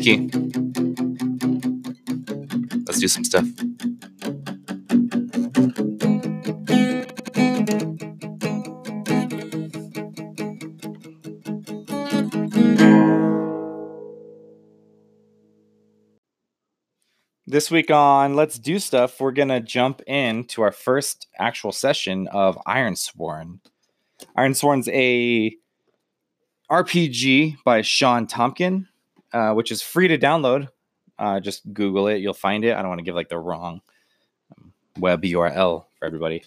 Nikki. Let's do some stuff. This week on Let's Do Stuff, we're going to jump into our first actual session of Ironsworn. Ironsworn's a RPG by Shawn Tomkin, uh, which is free to download. Uh, just Google it, you'll find it. I don't want to give like the wrong um, web URL for everybody,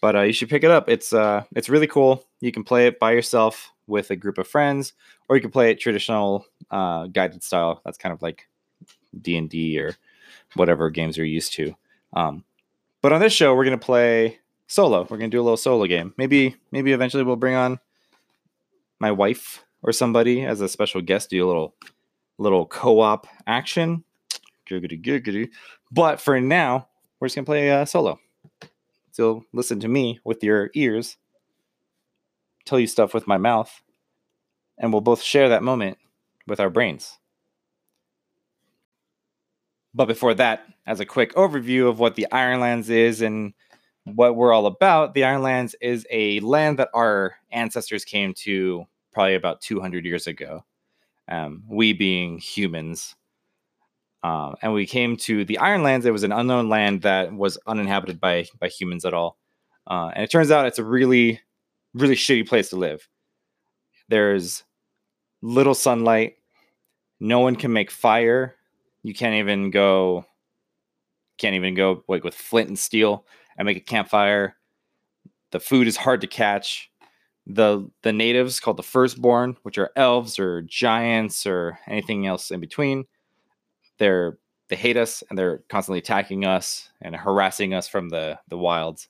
but uh, you should pick it up. It's uh, it's really cool. You can play it by yourself with a group of friends, or you can play it traditional uh, guided style. That's kind of like D and D or whatever games you're used to. Um, but on this show, we're gonna play solo. We're gonna do a little solo game. Maybe maybe eventually we'll bring on my wife or somebody as a special guest, do a little little co-op action. But for now, we're just gonna play uh, solo. So listen to me with your ears, tell you stuff with my mouth, and we'll both share that moment with our brains. But before that, as a quick overview of what the Ironlands is and what we're all about, the Ironlands is a land that our ancestors came to probably about 200 years ago. Um, we being humans. Um, and we came to the Ironlands. It was an unknown land that was uninhabited by by humans at all. Uh, and it turns out it's a really, really shitty place to live. There's little sunlight. No one can make fire. You can't even go. Can't even go like with flint and steel and make a campfire. The food is hard to catch the the natives called the firstborn, which are elves or giants or anything else in between. They're they hate us and they're constantly attacking us and harassing us from the the wilds.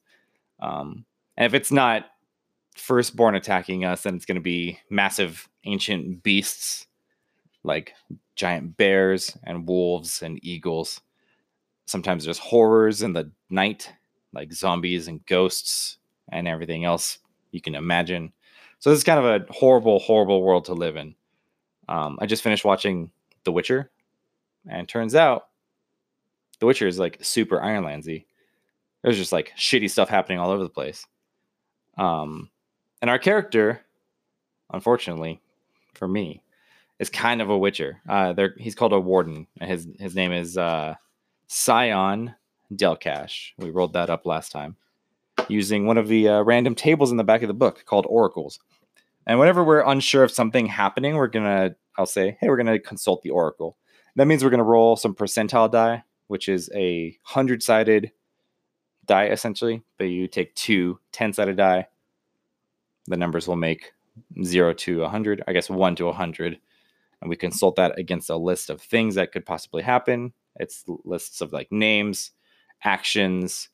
Um, and if it's not firstborn attacking us, then it's going to be massive ancient beasts like giant bears and wolves and eagles. Sometimes there's horrors in the night, like zombies and ghosts and everything else you can imagine. So this is kind of a horrible, horrible world to live in. Um, I just finished watching The Witcher, and turns out The Witcher is like super Ironlandsy. There's just like shitty stuff happening all over the place. Um, and our character, unfortunately, for me, is kind of a Witcher. Uh, he's called a Warden, and his his name is uh, Scion Delcash. We rolled that up last time using one of the uh, random tables in the back of the book called oracles. And whenever we're unsure of something happening, we're gonna I'll say, hey, we're gonna consult the oracle. That means we're gonna roll some percentile die, which is a hundred sided die essentially, but you take two 10 sided die. The numbers will make zero to 100, I guess one to 100. And we consult that against a list of things that could possibly happen. It's lists of like names, actions,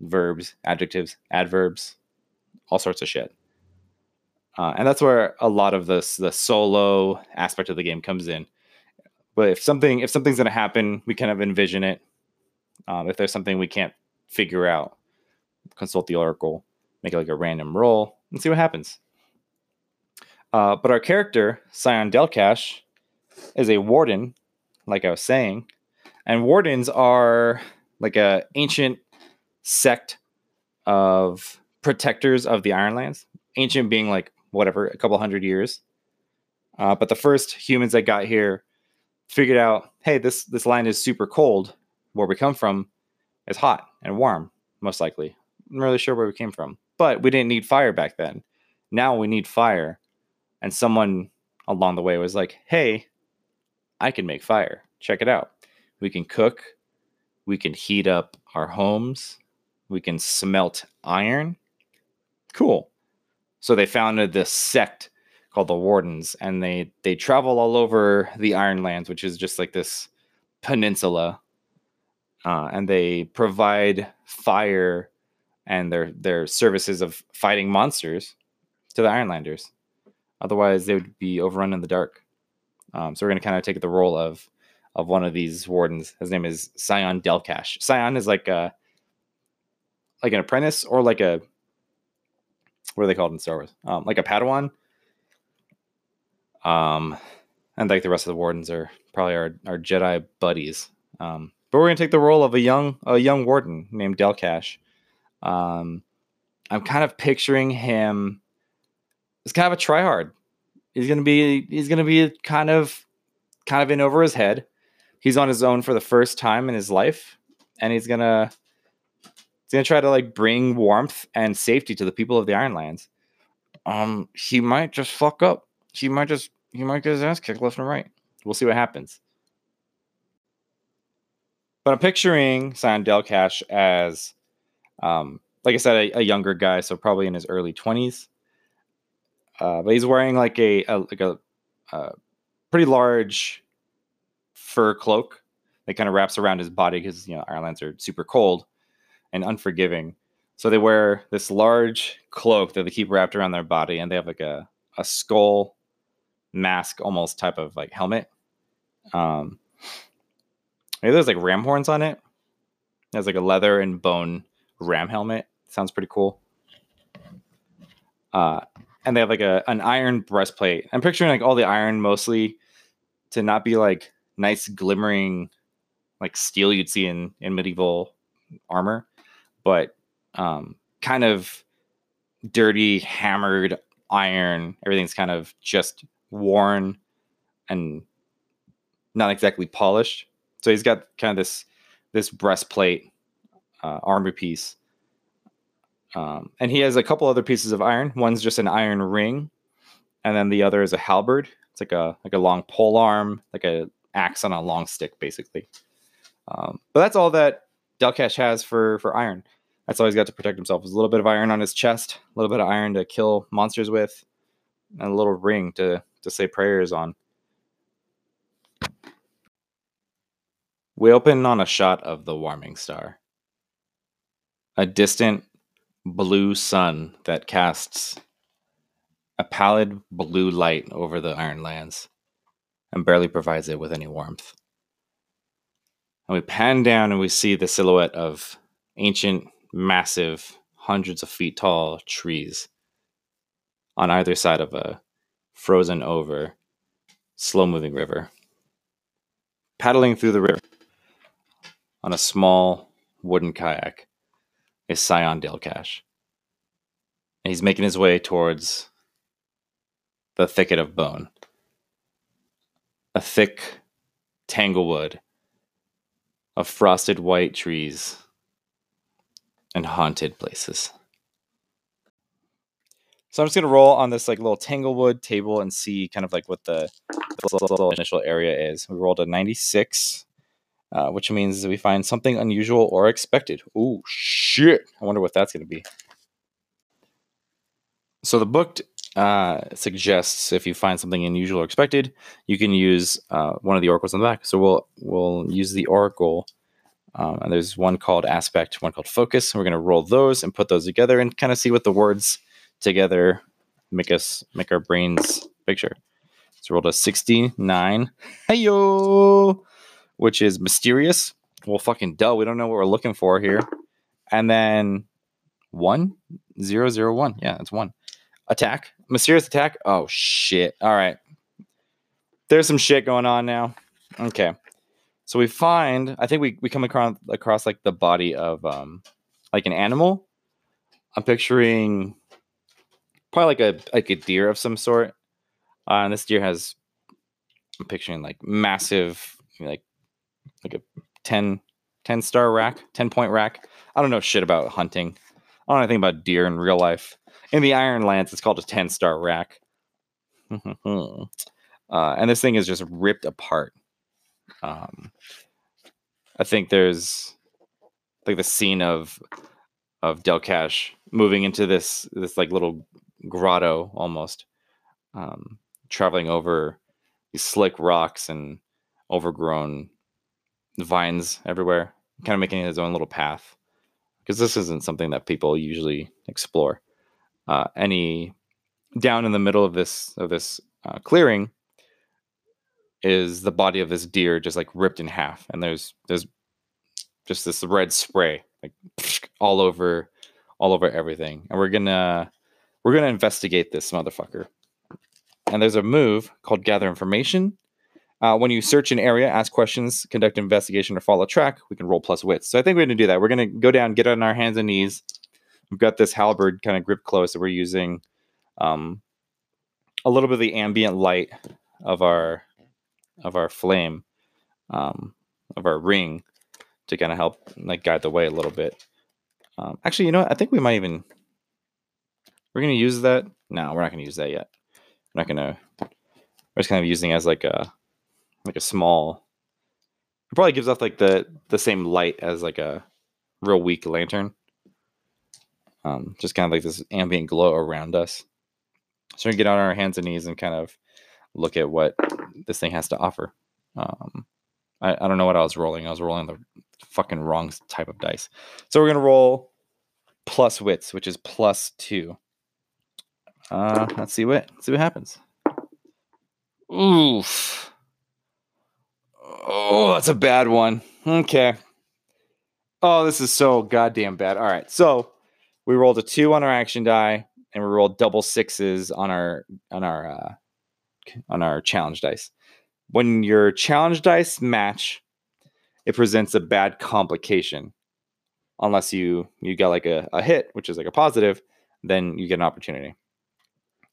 verbs, adjectives, adverbs, all sorts of shit. Uh, and that's where a lot of this the solo aspect of the game comes in. But if something if something's going to happen, we kind of envision it. Um, if there's something we can't figure out, consult the oracle, make it like a random roll, and see what happens. Uh, but our character, Scion Delcash, is a warden, like I was saying, and wardens are like a ancient sect of protectors of the Ironlands. Ancient being like whatever, a couple hundred years. Uh, but the first humans that got here figured out, hey, this this land is super cold. Where we come from is hot and warm, most likely. I'm really sure where we came from, but we didn't need fire back then. Now we need fire, and someone along the way was like, hey, I can make fire. Check it out. We can cook. We can heat up our homes. We can smelt iron. Cool. So they founded this sect called the Wardens, and they they travel all over the Ironlands, which is just like this peninsula, uh, and they provide fire and their their services of fighting monsters to the Ironlanders. Otherwise, they would be overrun in the dark. Um, so we're going to kind of take the role of of one of these wardens. His name is Scion Delcash. Scion is like a like an apprentice or like a what are they called in Star Wars? Um, like a Padawan. Um, and like the rest of the wardens are probably our, our Jedi buddies. Um, but we're gonna take the role of a young a young warden named Delcash. Um, I'm kind of picturing him as kind of a tryhard. He's gonna be he's gonna be kind of kind of in over his head. He's on his own for the first time in his life, and he's gonna he's gonna try to like bring warmth and safety to the people of the Ironlands. Um, he might just fuck up. He might just he might get his ass kicked left and right. We'll see what happens. But I'm picturing Sion Delcash as, um, like I said, a, a, younger guy, so probably in his early 20s. Uh, but he's wearing like a, a like a, a pretty large fur cloak that kind of wraps around his body because you know Ironlands are super cold and unforgiving. So they wear this large cloak that they keep wrapped around their body, and they have like a a skull mask, almost type of like helmet. Um, maybe there's like ram horns on it. It has like a leather and bone ram helmet. Sounds pretty cool. Uh, and they have like a an iron breastplate. I'm picturing like all the iron mostly to not be like nice glimmering like steel you'd see in in medieval armor, but um, kind of dirty hammered iron. Everything's kind of just worn and not exactly polished. So he's got kind of this this breastplate uh, armor piece um, and he has a couple other pieces of iron. One's just an iron ring, and then the other is a halberd. It's like a like a long pole arm, like a axe on a long stick, basically. Um, but that's all that Delcash has for for iron. That's all he's got to protect himself. There's a little bit of iron on his chest, a little bit of iron to kill monsters with, and a little ring to to say prayers on. We open on a shot of the warming star. A distant blue sun that casts a pallid blue light over the Ironlands and barely provides it with any warmth. And we pan down and we see the silhouette of ancient, massive, hundreds of feet tall trees on either side of a frozen over, slow moving river. Paddling through the river on a small wooden kayak is Sion Delcash. And he's making his way towards the thicket of bone. A thick tanglewood of frosted white trees and haunted places. So I'm just gonna roll on this like little tanglewood table and see kind of like what the, the initial area is. We rolled a 96 uh, which means we find something unusual or expected. Oh, shit. I wonder what that's to be. So the book uh, suggests if you find something unusual or expected, you can use uh, one of the oracles on the back. So we'll we'll use the oracle, um, and there's one called aspect, one called focus. And we're going to roll those and put those together and kind of see what the words together make us make our brains picture. So rolled a 69. Hey yo! which is mysterious. Well, fucking duh. We don't know what we're looking for here. And then one zero zero one. Yeah, it's one. Attack. Mysterious attack. Oh shit. All right. There's some shit going on now. Okay. So we find. I think we we come across across like the body of um like an animal. I'm picturing probably like a like a deer of some sort. Uh, and this deer has. I'm picturing like massive like like a 10, 10 star rack, 10 point rack. I don't know shit about hunting. I don't know anything about deer in real life. In the Ironlands, it's called a 10 star rack. uh, and this thing is just ripped apart. Um, I think there's like the scene of of Delcash moving into this this like little grotto almost, um, traveling over these slick rocks and overgrown vines everywhere, kind of making his own little path because this isn't something that people usually explore. Uh, he down in the middle of this of this uh, clearing is the body of this deer just like ripped in half, and there's there's just this red spray like all over all over everything, and we're gonna we're gonna investigate this motherfucker. And there's a move called gather information Uh, when you search an area, ask questions, conduct investigation, or follow a track, we can roll plus wits. So I think we're to do that. We're to go down, get on our hands and knees. We've got this halberd kind of gripped close that we're using um, a little bit of the ambient light of our of our flame um, of our ring to kind of help like guide the way a little bit. Um, actually, you know what? I think we might even we're gonna use that. No, we're not gonna use that yet. We're not gonna. We're just kind of using as like a like a small. It probably gives off like the the same light as like a real weak lantern. Um, just kind of like this ambient glow around us. So we get on our hands and knees and kind of look at what this thing has to offer. Um, I, I don't know what I was rolling. I was rolling the fucking wrong type of dice. So we're gonna roll plus wits, which is plus two. Uh, let's see what see what happens. Oof. Oh, that's a bad one. Okay. Oh, this is so goddamn bad. All right, so we rolled a two on our action die, and we rolled double sixes on our on our uh, on our challenge dice. When your challenge dice match, it presents a bad complication. Unless you you get like a, a hit, which is like a positive, then you get an opportunity.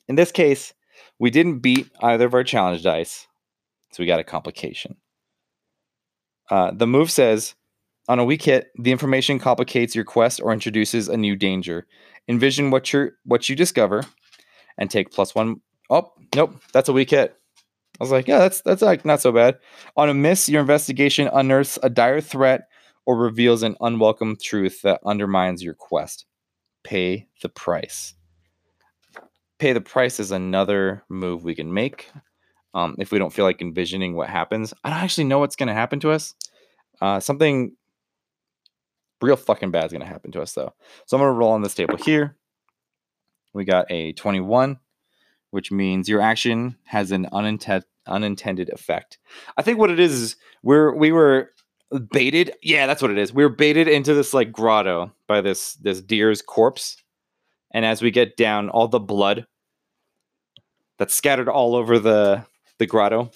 In this case, we didn't beat either of our challenge dice, so we got a complication. Uh, the move says on a weak hit, the information complicates your quest or introduces a new danger. Envision what you what you discover, and take plus one. Oh, nope, that's a weak hit. I was like, yeah, that's that's like not so bad. On a miss, your investigation unearths a dire threat or reveals an unwelcome truth that undermines your quest. Pay the price. Pay the price is another move we can make. Um, if we don't feel like envisioning what happens, I don't actually know what's going to happen to us. Uh, something real fucking bad is going to happen to us, though. So I'm going to roll on this table here. We got a 21, which means your action has an unintended unintended effect. I think what it is is we're we were baited. Yeah, that's what it is. We're baited into this like grotto by this this deer's corpse, and as we get down, all the blood that's scattered all over the the grotto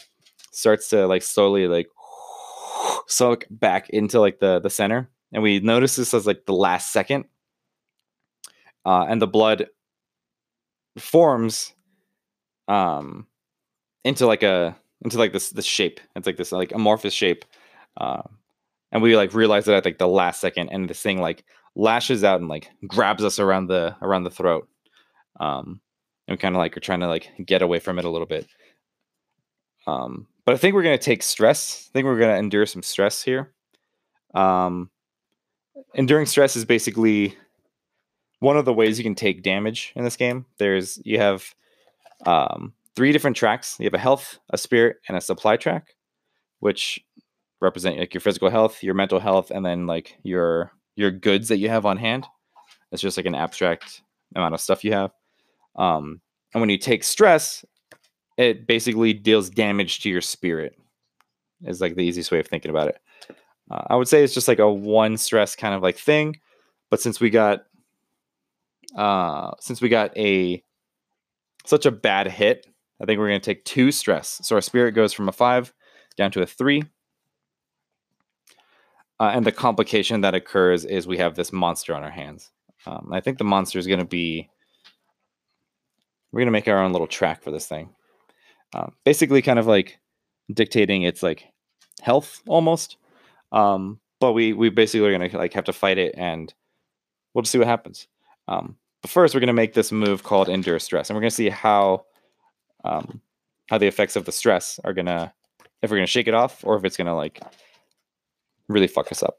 starts to like slowly like soak back into like the the center and we notice this as like the last second. Uh, and the blood forms um into like a into like this this shape. It's like this like amorphous shape. Uh, and we like realize that at like the last second. And this thing like lashes out and like grabs us around the around the throat. Um and we kind of like are trying to like get away from it a little bit. Um but i think we're to take stress. I think we're to endure some stress here. Um enduring stress is basically one of the ways you can take damage in this game. There's you have um, three different tracks. You have a health, a spirit, and a supply track, which represent like your physical health, your mental health, and then like your your goods that you have on hand. It's just like an abstract amount of stuff you have. Um, and when you take stress, it basically deals damage to your spirit. Is like the easiest way of thinking about it. Uh, I would say it's just like a one stress kind of like thing, but since we got uh since we got a such a bad hit, I think we're going to take two stress. So our spirit goes from a 5 down to a 3. Uh, and the complication that occurs is we have this monster on our hands. Um, I think the monster is going to be. We're going to make our own little track for this thing. Um, basically, kind of like dictating its like health almost. Um, but we we basically are gonna like have to fight it, and we'll just see what happens. Um, but first, we're gonna make this move called endure stress, and we're gonna see how um, how the effects of the stress are gonna if we're gonna shake it off or if it's gonna like really fuck us up.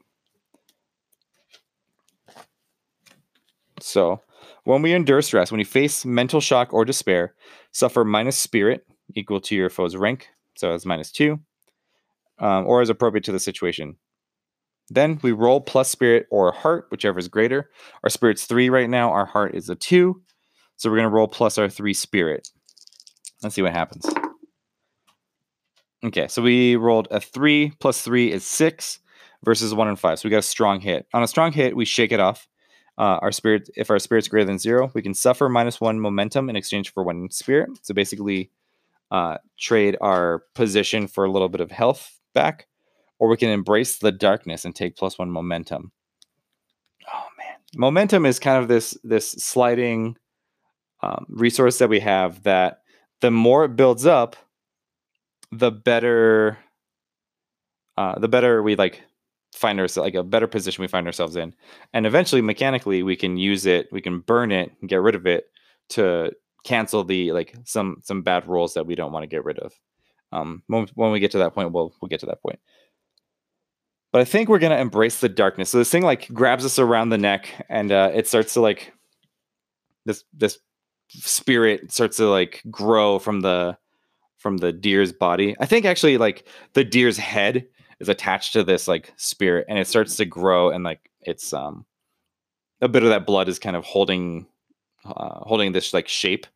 So, when we endure stress, when you face mental shock or despair, suffer minus spirit equal to your foe's rank, so it's minus two, um, or as appropriate to the situation. Then we roll plus spirit or heart, whichever is greater. Our spirit's three right now. Our heart is a two. So we're going to roll plus our three spirit. Let's see what happens. Okay, so we rolled a three plus three is six versus one and five. So we got a strong hit. On a strong hit, we shake it off. Uh, our spirit, if our spirit's greater than zero, we can suffer minus one momentum in exchange for one spirit. So basically, uh, trade our position for a little bit of health back, or we can embrace the darkness and take plus one momentum. Oh man, momentum is kind of this this sliding um, resource that we have that the more it builds up, the better uh, the better we like find ourselves like a better position we find ourselves in. And eventually mechanically we can use it we can burn it and get rid of it to cancel the like some some bad rolls that we don't want to get rid of um when, when we get to that point we'll we'll get to that point. But i think we're gonna embrace the darkness. So this thing like grabs us around the neck and uh it starts to like this this spirit starts to like grow from the from the deer's body. I think actually like the deer's head is attached to this like spirit and it starts to grow and like it's um a bit of that blood is kind of holding uh, holding this like shape.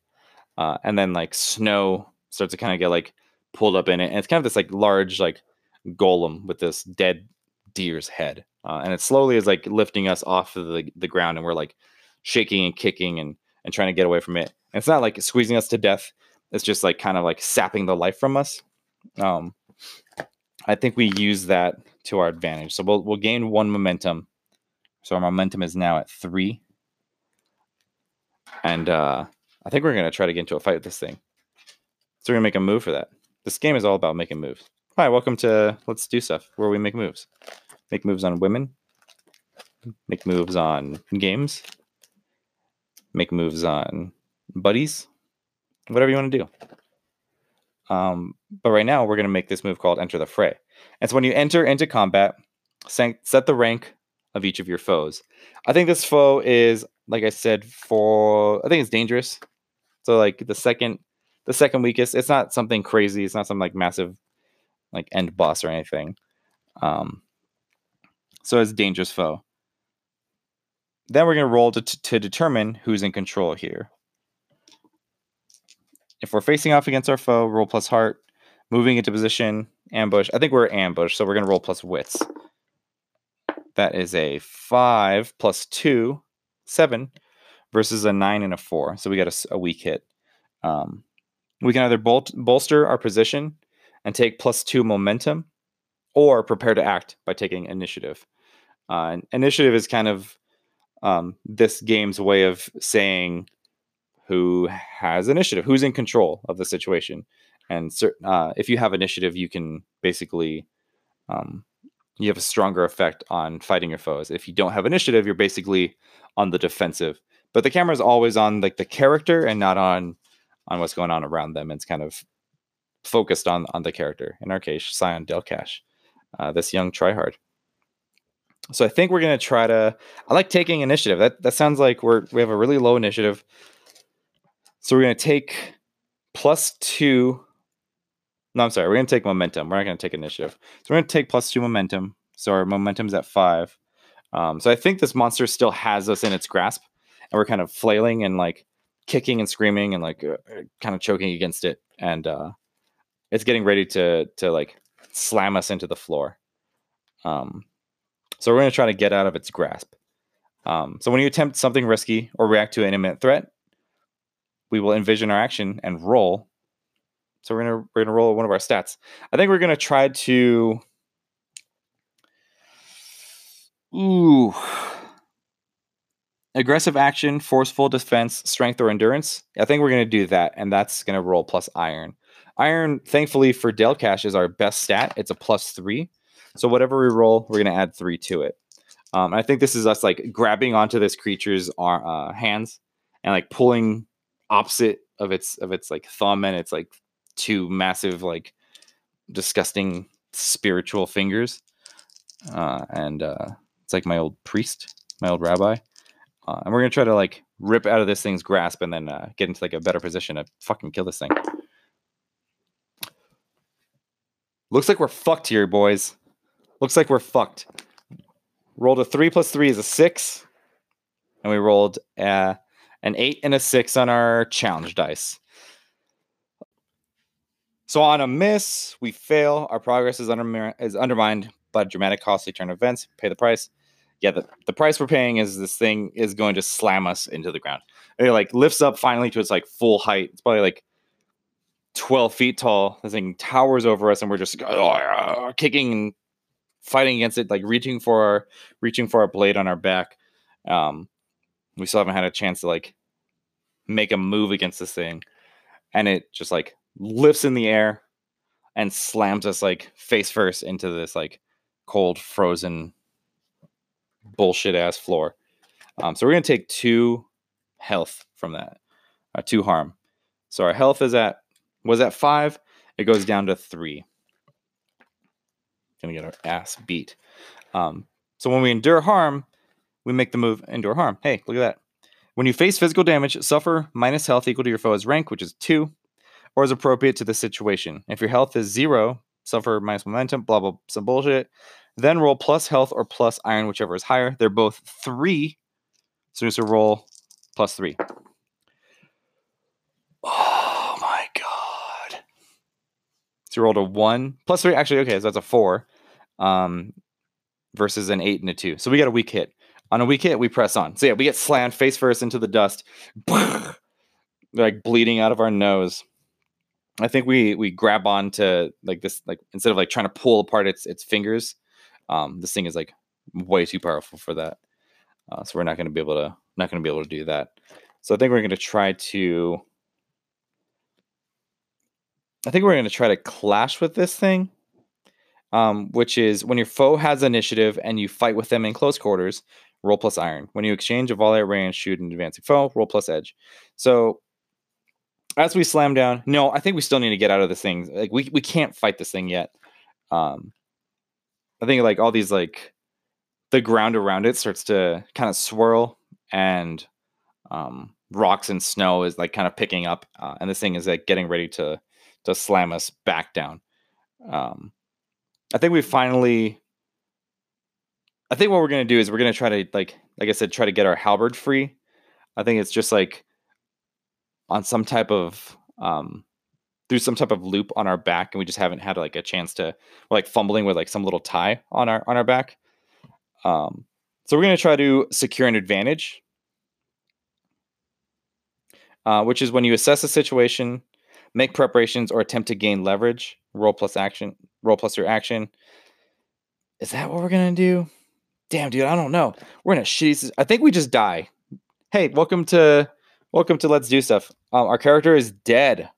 Uh, and then like snow starts to kind of get like pulled up in it and it's kind of this like large like golem with this dead deer's head uh, and it slowly is like lifting us off of the, the ground and we're like shaking and kicking and and trying to get away from it and it's not like squeezing us to death it's just like kind of like sapping the life from us um I think we use that to our advantage. So we'll we'll gain one momentum. So our momentum is now at three. And uh, I think we're gonna try to get into a fight with this thing. So we're gonna make a move for that. This game is all about making moves. Hi, welcome to Let's Do Stuff, where we make moves. Make moves on women. Make moves on games. Make moves on buddies. Whatever you want to do. Um, but right now, we're going to make this move called Enter the Fray. And so when you enter into combat, set the rank of each of your foes. I think this foe is, like I said, for I think it's dangerous. So like the second, the second weakest. It's not something crazy. It's not some like massive, like end boss or anything. Um, so it's dangerous foe. Then we're gonna roll to, to determine who's in control here. If we're facing off against our foe, roll plus heart. Moving into position, ambush. I think we're ambush, so we're going to roll plus wits. That is a five plus two, seven, versus a nine and a four. So we got a, a weak hit. Um, we can either bol- bolster our position and take plus two momentum, or prepare to act by taking initiative. Uh, initiative is kind of um, this game's way of saying who has initiative, who's in control of the situation. And uh, if you have initiative, you can basically um, you have a stronger effect on fighting your foes. If you don't have initiative, you're basically on the defensive. But the camera is always on like the character and not on on what's going on around them. and It's kind of focused on on the character. In our case, Scion Delcash, uh, this young tryhard. So I think we're gonna try to. I like taking initiative. That that sounds like we're we have a really low initiative. So we're to take plus two. No, I'm sorry. We're to take momentum. We're not to take initiative. So we're to take plus two momentum. So our momentum's at five. Um, so I think this monster still has us in its grasp, and we're kind of flailing and like kicking and screaming and like uh, uh kind of choking against it, and uh, it's getting ready to to like slam us into the floor. Um, so we're going to try to get out of its grasp. Um, so when you attempt something risky or react to an imminent threat, we will envision our action and roll. So we're gonna we're gonna roll one of our stats. I think we're gonna try to. Ooh. Aggressive action, forceful defense, strength, or endurance. I think we're gonna do that, and that's gonna roll plus iron. Iron, thankfully for Delcash, is our best stat. It's a plus three. So whatever we roll, we're gonna add three to it. Um, I think this is us like grabbing onto this creature's uh, hands and like pulling opposite of its of its like thumb and its like two massive like disgusting spiritual fingers uh, and uh, it's like my old priest my old rabbi uh, and we're gonna try to like rip out of this thing's grasp and then uh, get into like a better position to fucking kill this thing looks like we're fucked here boys looks like we're fucked rolled a three plus three is a six and we rolled uh an eight and a six on our challenge dice. So on a miss, we fail. Our progress is, under, is undermined by dramatic, costly turn events. Pay the price. Yeah, the, the price we're paying is this thing is going to slam us into the ground. It like lifts up finally to its like full height. It's probably like 12 feet tall. This thing towers over us, and we're just uh, kicking and fighting against it, like reaching for our reaching for our blade on our back. Um, we still haven't had a chance to like make a move against this thing, and it just like lifts in the air and slams us like face first into this like cold, frozen, bullshit ass floor. Um, so we're gonna take two health from that, uh, two harm. So our health is at was at five. It goes down to three. Gonna get our ass beat. Um, so when we endure harm, we make the move endure harm. Hey, look at that. When you face physical damage, suffer minus health equal to your foe's rank, which is two, or is appropriate to the situation. If your health is zero, suffer minus momentum, blah, blah, some bullshit. Then roll plus health or plus iron, whichever is higher. They're both three. So just a roll plus three. Oh my god. So you rolled a one plus three. Actually, okay, so that's a four. Um, versus an eight and a two. So we got a weak hit. On a weak hit, we press on. So yeah, we get slammed face first into the dust, like bleeding out of our nose. I think we we grab on to like this like instead of like trying to pull apart its its fingers, um, this thing is like way too powerful for that. Uh, so we're not going to be able to not going to be able to do that. So I think we're going to try to. I think we're going to try to clash with this thing um, which is when your foe has initiative and you fight with them in close quarters, roll plus iron. When you exchange a volley at range, shoot an advancing foe, roll plus edge. So as we slam down, no, I think we still need to get out of this thing. Like we we can't fight this thing yet. Um, I think like all these like the ground around it starts to kind of swirl and um, rocks and snow is like kind of picking up, uh, and this thing is like getting ready to to slam us back down. Um, I think we finally. I think what we're gonna do is we're gonna try to like like I said try to get our halberd free. I think it's just like on some type of um through some type of loop on our back and we just haven't had like a chance to we're like fumbling with like some little tie on our on our back. Um so we're gonna try to secure an advantage. Uh, which is when you assess a situation, make preparations, or attempt to gain leverage. Roll plus action roll plus your action. Is that what we're gonna do? Damn, dude, I don't know. We're in a shitty. I think we just die. Hey, welcome to welcome to Let's Do Stuff. Um, our character is dead.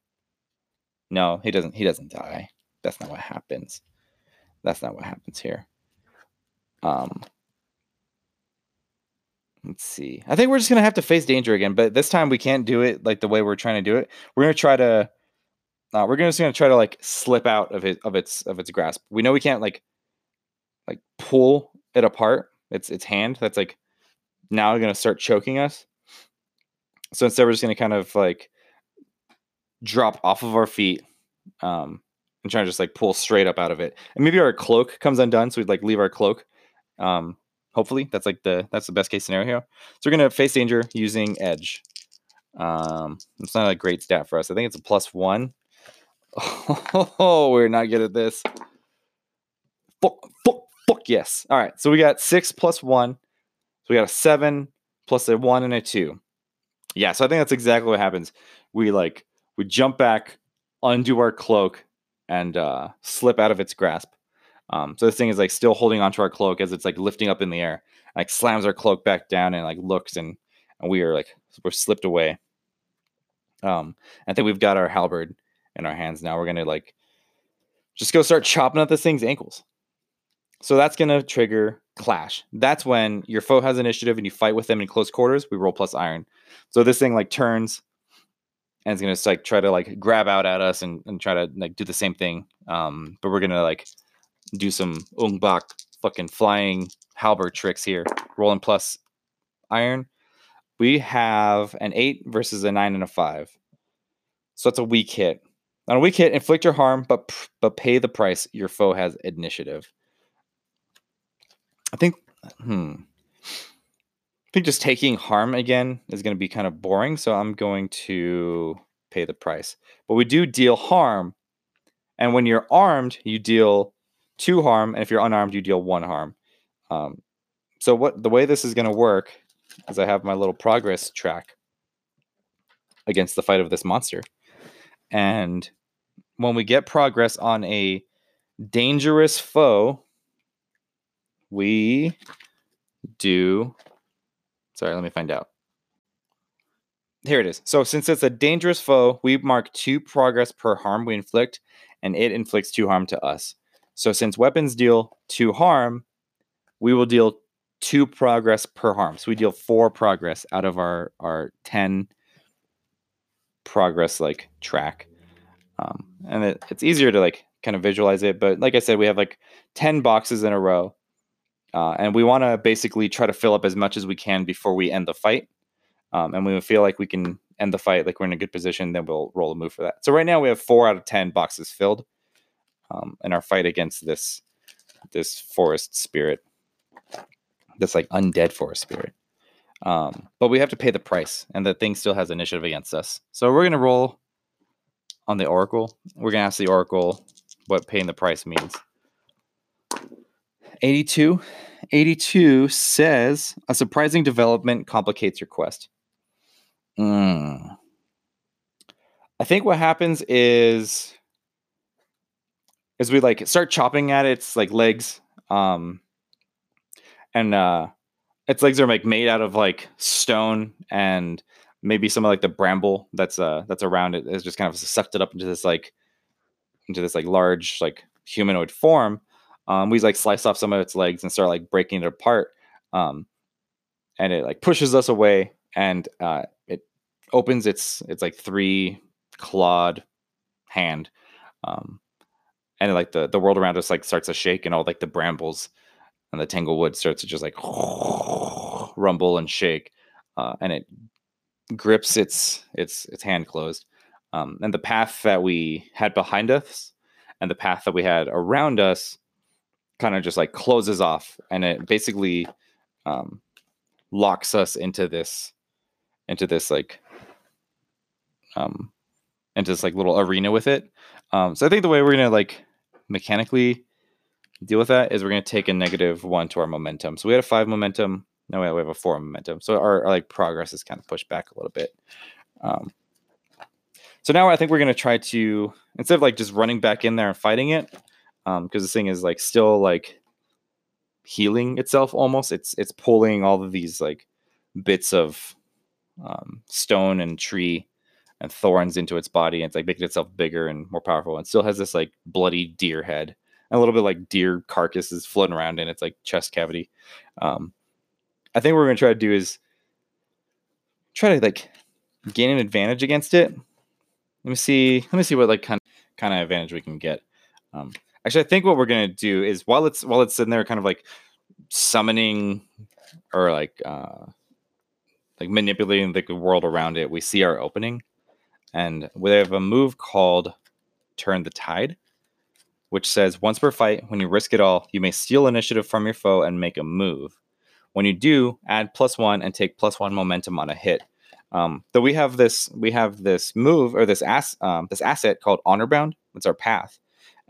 No, he doesn't. He doesn't die. That's not what happens. That's not what happens here. Um, let's see. I think we're just gonna have to face danger again, but this time we can't do it like the way we're trying to do it. We're gonna try to uh, we're gonna just gonna try to like slip out of it of its of its grasp. We know we can't like like pull it apart. It's its hand that's like now gonna start choking us. So instead, we're just gonna kind of like drop off of our feet um, and try to just like pull straight up out of it. And maybe our cloak comes undone, so we'd like leave our cloak. Um, hopefully, that's like the that's the best case scenario. here. So we're gonna face danger using edge. Um, it's not a great stat for us. I think it's a plus one Oh, we're not good at this. Fuck, fuck, fuck yes. All right, so we got six plus one. So we got a seven plus a one and a two. Yeah, so I think that's exactly what happens. We like we jump back, undo our cloak, and uh, slip out of its grasp. Um, so this thing is like still holding onto our cloak as it's like lifting up in the air, like slams our cloak back down and like looks and and we are like we're slipped away. Um, I think we've got our halberd in our hands now. We're gonna like just go start chopping at this thing's ankles. So that's gonna trigger clash. That's when your foe has initiative and you fight with them in close quarters. We roll plus iron. So this thing like turns and it's gonna like try to like grab out at us and, and try to like do the same thing. Um, but we're gonna like do some ong bak fucking flying halberd tricks here. Rolling plus iron. We have an eight versus a nine and a five. So that's a weak hit. On a weak hit, inflict your harm, but but pay the price. Your foe has initiative. I think, hmm. I think just taking harm again is going to be kind of boring, so I'm going to pay the price. But we do deal harm, and when you're armed, you deal two harm, and if you're unarmed, you deal one harm. Um, so what the way this is going to work is I have my little progress track against the fight of this monster and when we get progress on a dangerous foe, we do. Sorry, let me find out. Here it is. So, since it's a dangerous foe, we mark two progress per harm we inflict, and it inflicts two harm to us. So, since weapons deal two harm, we will deal two progress per harm. So, we deal four progress out of our our ten progress like track. Um, and it, it's easier to like kind of visualize it. But like I said, we have like 10 boxes in a row. Uh, and we want to basically try to fill up as much as we can before we end the fight. Um, and we feel like we can end the fight, like we're in a good position, then we'll roll a move for that. So right now we have four out of 10 boxes filled um, in our fight against this this forest spirit, this like undead forest spirit. Um, but we have to pay the price, and the thing still has initiative against us. So we're gonna roll on the oracle. We're gonna ask the oracle what paying the price means. 82. 82 says a surprising development complicates your quest. Mm. I think what happens is is we like start chopping at its like legs um and uh its legs are like made out of like stone and maybe some of like the bramble that's uh that's around it has just kind of sucked it up into this like into this like large like humanoid form um we like slice off some of its legs and start like breaking it apart um and it like pushes us away and uh it opens its it's like three clawed hand um and like the the world around us like starts to shake and all like the brambles and the tanglewood starts to just like rumble and shake, uh, and it grips its its its hand closed. Um, and the path that we had behind us and the path that we had around us kind of just like closes off, and it basically um, locks us into this into this like um into this like little arena with it. Um, so I think the way we're gonna like mechanically deal with that is we're to take a negative one to our momentum. So we had a five momentum. No, we have a four momentum. So our, our like progress is kind of pushed back a little bit. Um, so now I think we're to try to instead of like just running back in there and fighting it, because um, this thing is like still like healing itself almost. It's it's pulling all of these like bits of um, stone and tree and thorns into its body. And it's like making itself bigger and more powerful. And still has this like bloody deer head and a little bit like deer carcasses floating around in its like chest cavity. Um, I think what we're gonna try to do is try to like gain an advantage against it. Let me see. Let me see what like kind of, kind of advantage we can get. Um, actually, I think what we're gonna do is while it's while it's in there, kind of like summoning or like uh, like manipulating the world around it. We see our opening, and we have a move called "Turn the Tide." which says once per fight, when you risk it all, you may steal initiative from your foe and make a move. When you do, add plus one and take plus one momentum on a hit. Um, though we have this, we have this move or this ass, um, this asset called Honor Bound. It's our path,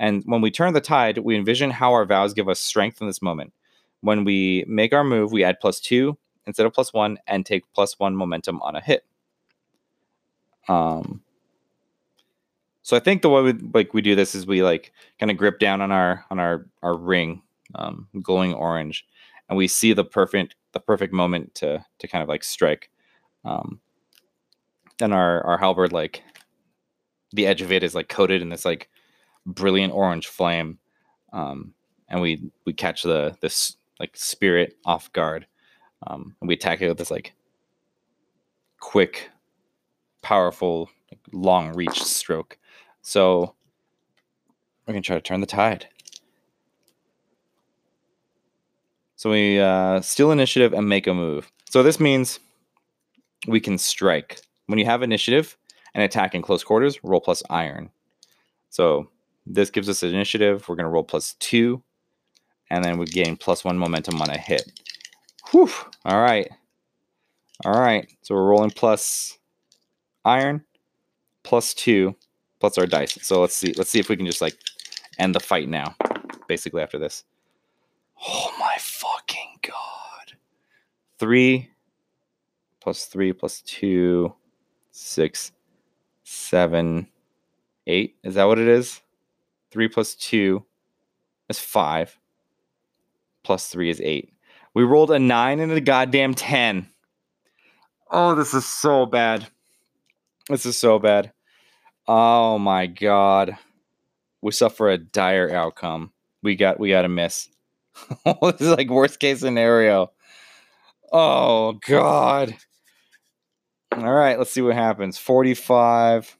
and when we turn the tide, we envision how our vows give us strength in this moment. When we make our move, we add plus two instead of plus one and take plus one momentum on a hit. Um, so I think the way we like we do this is we like kind of grip down on our on our our ring, um, glowing orange, and we see the perfect the perfect moment to to kind of like strike. Um, and our our halberd like the edge of it is like coated in this like brilliant orange flame, um, and we we catch the this like spirit off guard, um, and we attack it with this like quick, powerful, long reach stroke. So we're to try to turn the tide. So we uh, steal initiative and make a move. So this means we can strike. When you have initiative and attack in close quarters, roll plus iron. So this gives us an initiative. We're going to roll plus two, and then we gain plus one momentum on a hit. Whew. All right. All right. So we're rolling plus iron, plus two, plus our dice. So let's see. Let's see if we can just like end the fight now. Basically, after this. Oh my fucking god! Three plus three plus two, six, seven, Eight. Is that what it is? Three plus two is five. Plus three is eight. We rolled a nine and a goddamn 10. Oh, this is so bad. This is so bad. Oh my god. We suffer a dire outcome. We got we got a miss. this is like worst case scenario. Oh god. All right, let's see what happens. 45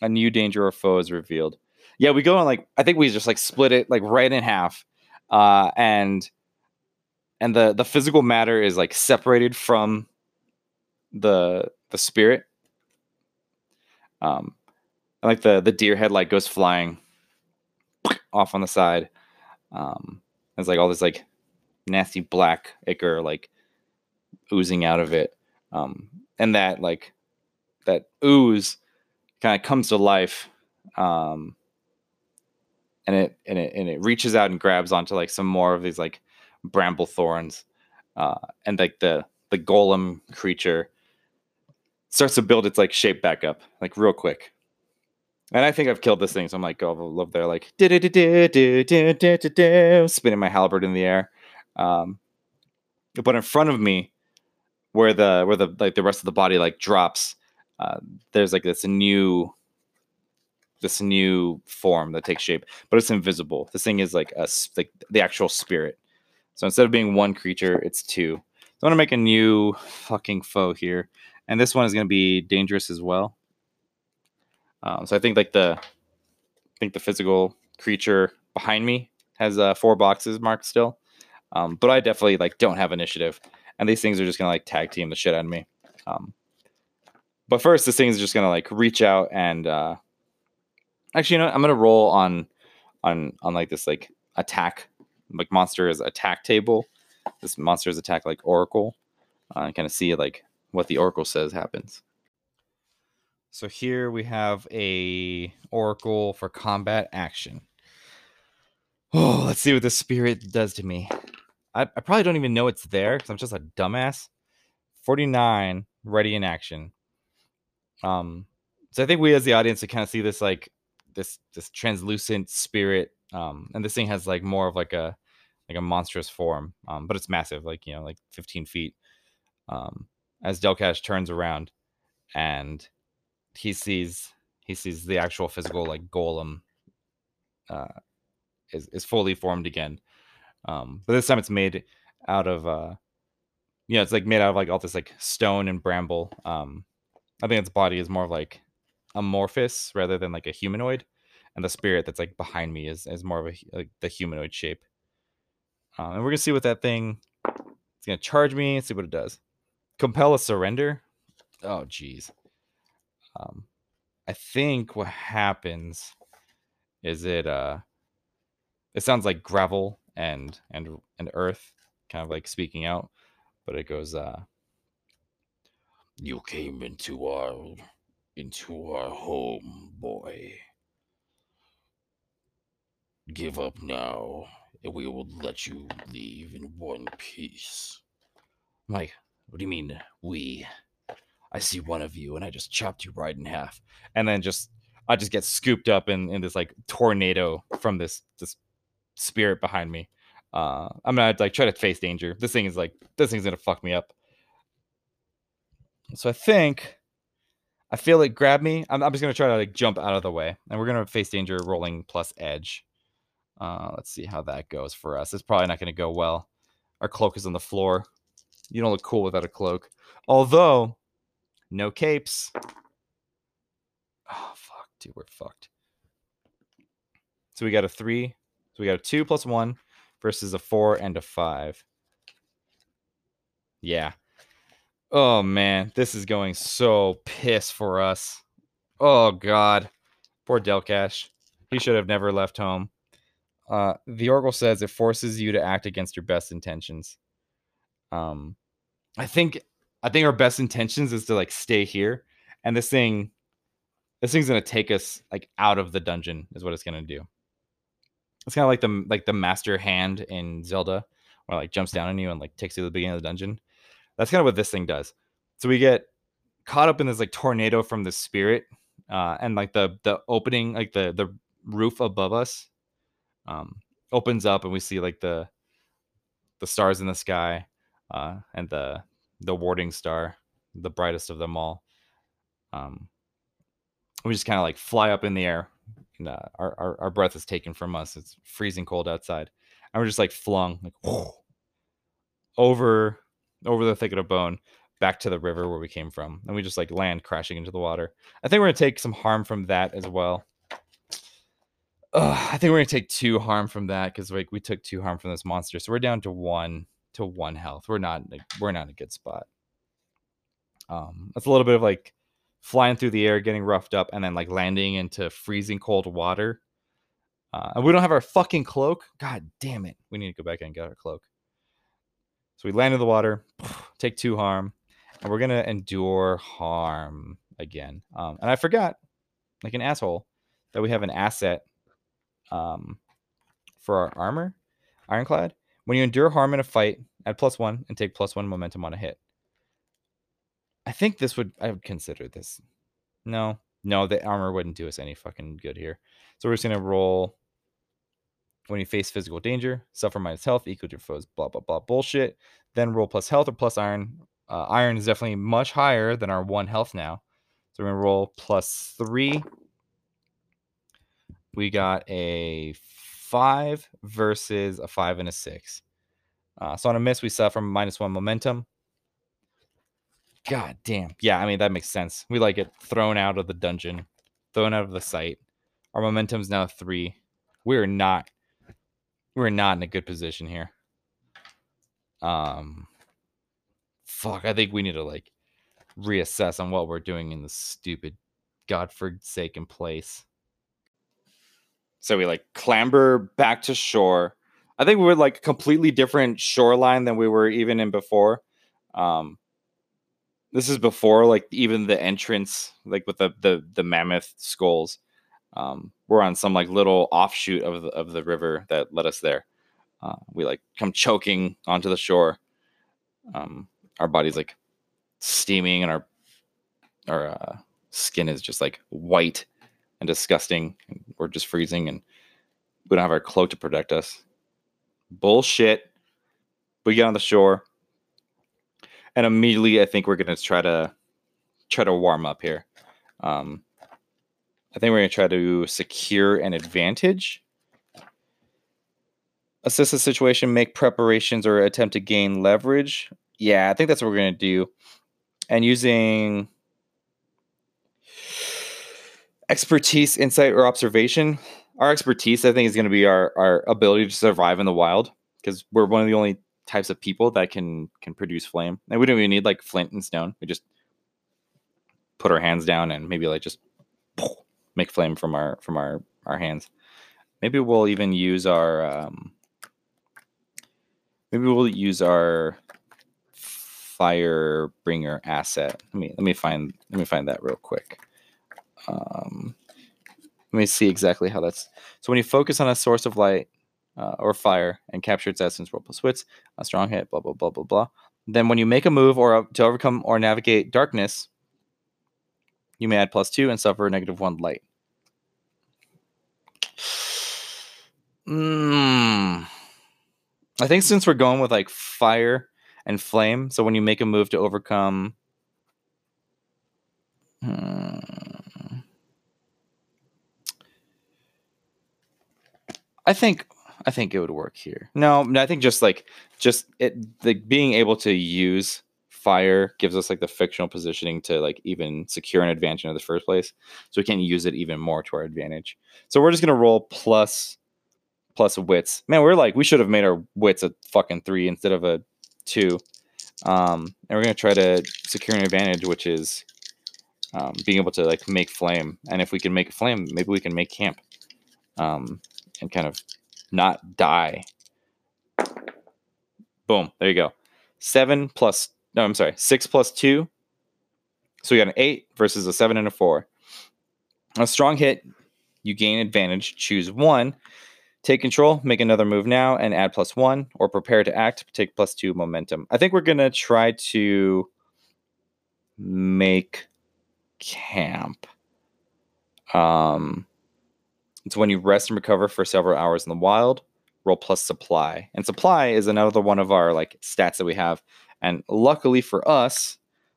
a new danger or foe is revealed. Yeah, we go on like I think we just like split it like right in half. Uh and and the the physical matter is like separated from the the spirit. Um and like the the deer head like goes flying off on the side. Um there's like all this like nasty black ichor like oozing out of it. Um and that like that ooze kind of comes to life. Um and it and it and it reaches out and grabs onto like some more of these like bramble thorns. Uh and like the the golem creature starts to build its like shape back up like real quick and I think I've killed this thing, so I'm like, oh, up there, like spinning my halberd in the air. Um, but in front of me, where the where the like the rest of the body like drops, uh, there's like this new this new form that takes shape, but it's invisible. This thing is like a like the actual spirit. So instead of being one creature, it's two. So I'm gonna make a new fucking foe here, and this one is gonna be dangerous as well. Um, so I think like the I think the physical creature behind me has uh, four boxes marked still, um, but I definitely like don't have initiative, and these things are just gonna like tag team the shit out of me. Um, but first, this thing is just gonna like reach out and uh, actually, you know, what? I'm gonna roll on on on like this like attack like monster's attack table. This monster's attack like oracle, uh, and kind of see like what the oracle says happens. So here we have a oracle for combat action. Oh, let's see what the spirit does to me. I, I probably don't even know it's there because I'm just a dumbass. 49, ready in action. Um, so I think we as the audience to kind of see this like this this translucent spirit. Um, and this thing has like more of like a like a monstrous form. Um, but it's massive, like you know, like 15 feet. Um, as Delkash turns around and he sees he sees the actual physical like golem uh, is is fully formed again. Um, but this time it's made out of uh, you know, it's like made out of like all this like stone and bramble. Um, I think its body is more like amorphous rather than like a humanoid, and the spirit that's like behind me is is more of a like the humanoid shape. Um, and we're gonna see what that thing. It's gonna charge me. and see what it does. Compel a surrender. Oh, geez. Um, I think what happens is it uh it sounds like gravel and and and earth kind of like speaking out but it goes uh you came into our into our home boy give up now and we will let you leave in one piece I'm like what do you mean we I see one of you and I just chopped you right in half. And then just I just get scooped up in, in this like tornado from this this spirit behind me. Uh I'm gonna like try to face danger. This thing is like this thing's gonna fuck me up. So I think I feel it grab me. I'm, I'm just gonna try to like jump out of the way. And we're gonna face danger rolling plus edge. Uh let's see how that goes for us. It's probably not gonna go well. Our cloak is on the floor. You don't look cool without a cloak. Although no capes. Oh, fuck, dude, we're fucked. So we got a three. So we got a two plus one versus a four and a five. Yeah. Oh, man. This is going so piss for us. Oh, God. Poor Delkash. He should have never left home. Uh, the Oracle says it forces you to act against your best intentions. Um, I think I think our best intentions is to like stay here, and this thing, this thing's gonna take us like out of the dungeon. Is what it's gonna do. It's kind of like the like the master hand in Zelda, where like jumps down on you and like takes you to the beginning of the dungeon. That's kind of what this thing does. So we get caught up in this like tornado from the spirit, uh, and like the the opening, like the the roof above us, um, opens up, and we see like the the stars in the sky, uh, and the the warding star, the brightest of them all. Um, we just kind of like fly up in the air. And, uh, our, our our breath is taken from us. It's freezing cold outside, and we're just like flung like over over the thicket of bone back to the river where we came from, and we just like land crashing into the water. I think we're gonna take some harm from that as well. Ugh, I think we're gonna take two harm from that because like we took two harm from this monster, so we're down to one to one health. We're not we're not in a good spot. Um, that's a little bit of like flying through the air, getting roughed up, and then like landing into freezing cold water. Uh, and we don't have our fucking cloak. God damn it! We need to go back and get our cloak. So we land in the water, take two harm, and we're gonna endure harm again. Um, and I forgot, like an asshole, that we have an asset um, for our armor, ironclad. When you endure harm in a fight, add plus one and take plus one momentum on a hit. I think this would I would consider this. No, no, the armor wouldn't do us any fucking good here. So we're just gonna roll when you face physical danger, suffer minus health equal to your foes, blah blah blah bullshit. Then roll plus health or plus iron. Uh, iron is definitely much higher than our one health now. So we're gonna roll plus three. We got a five versus a five and a six. Uh, so on a miss, we suffer minus one momentum. God damn. Yeah, I mean, that makes sense. We like it thrown out of the dungeon, thrown out of the site. Our momentum's now three. We're not, we're not in a good position here. Um, fuck, I think we need to like reassess on what we're doing in this stupid, godforsaken place. So we like clamber back to shore. I think we were like completely different shoreline than we were even in before. Um, this is before like even the entrance, like with the the the mammoth skulls. Um, we're on some like little offshoot of the of the river that led us there. Uh, we like come choking onto the shore. Um, our bodies like steaming, and our our uh, skin is just like white and disgusting. We're just freezing, and we don't have our cloak to protect us. Bullshit. We get on the shore and immediately I think we're gonna try to try to warm up here. Um, I think we're gonna try to secure an advantage, Assist the situation, make preparations, or attempt to gain leverage. Yeah, I think that's what we're gonna do. And using expertise, insight, or observation. Our expertise, I think, is going to be our, our ability to survive in the wild because we're one of the only types of people that can can produce flame. And we don't even need like flint and stone. We just put our hands down and maybe like just make flame from our from our our hands. Maybe we'll even use our um, maybe we'll use our fire bringer asset. Let me let me find let me find that real quick. Um, let me see exactly how that's. So when you focus on a source of light, uh, or fire and capture its essence, roll plus wits, a strong hit, blah, blah, blah, blah, blah. Then when you make a move or to overcome or navigate darkness, you may add plus two and suffer negative one light. Mm. I think since we're going with like fire and flame, so when you make a move to overcome. Hmm, I think I think it would work here. No, I think just like just it like being able to use fire gives us like the fictional positioning to like even secure an advantage in the first place. So we can use it even more to our advantage. So we're just gonna roll plus plus wits. Man, we're like we should have made our wits a fucking three instead of a two. Um, and we're gonna try to secure an advantage, which is um, being able to like make flame. And if we can make a flame, maybe we can make camp. Um, and kind of not die. Boom. There you go. Seven plus, no, I'm sorry, six plus two. So we got an eight versus a seven and a four. A strong hit, you gain advantage. Choose one. Take control, make another move now, and add plus one, or prepare to act, take plus two momentum. I think we're going to try to make camp. Um, it's when you rest and recover for several hours in the wild. Roll plus supply, and supply is another one of our like stats that we have. And luckily for us,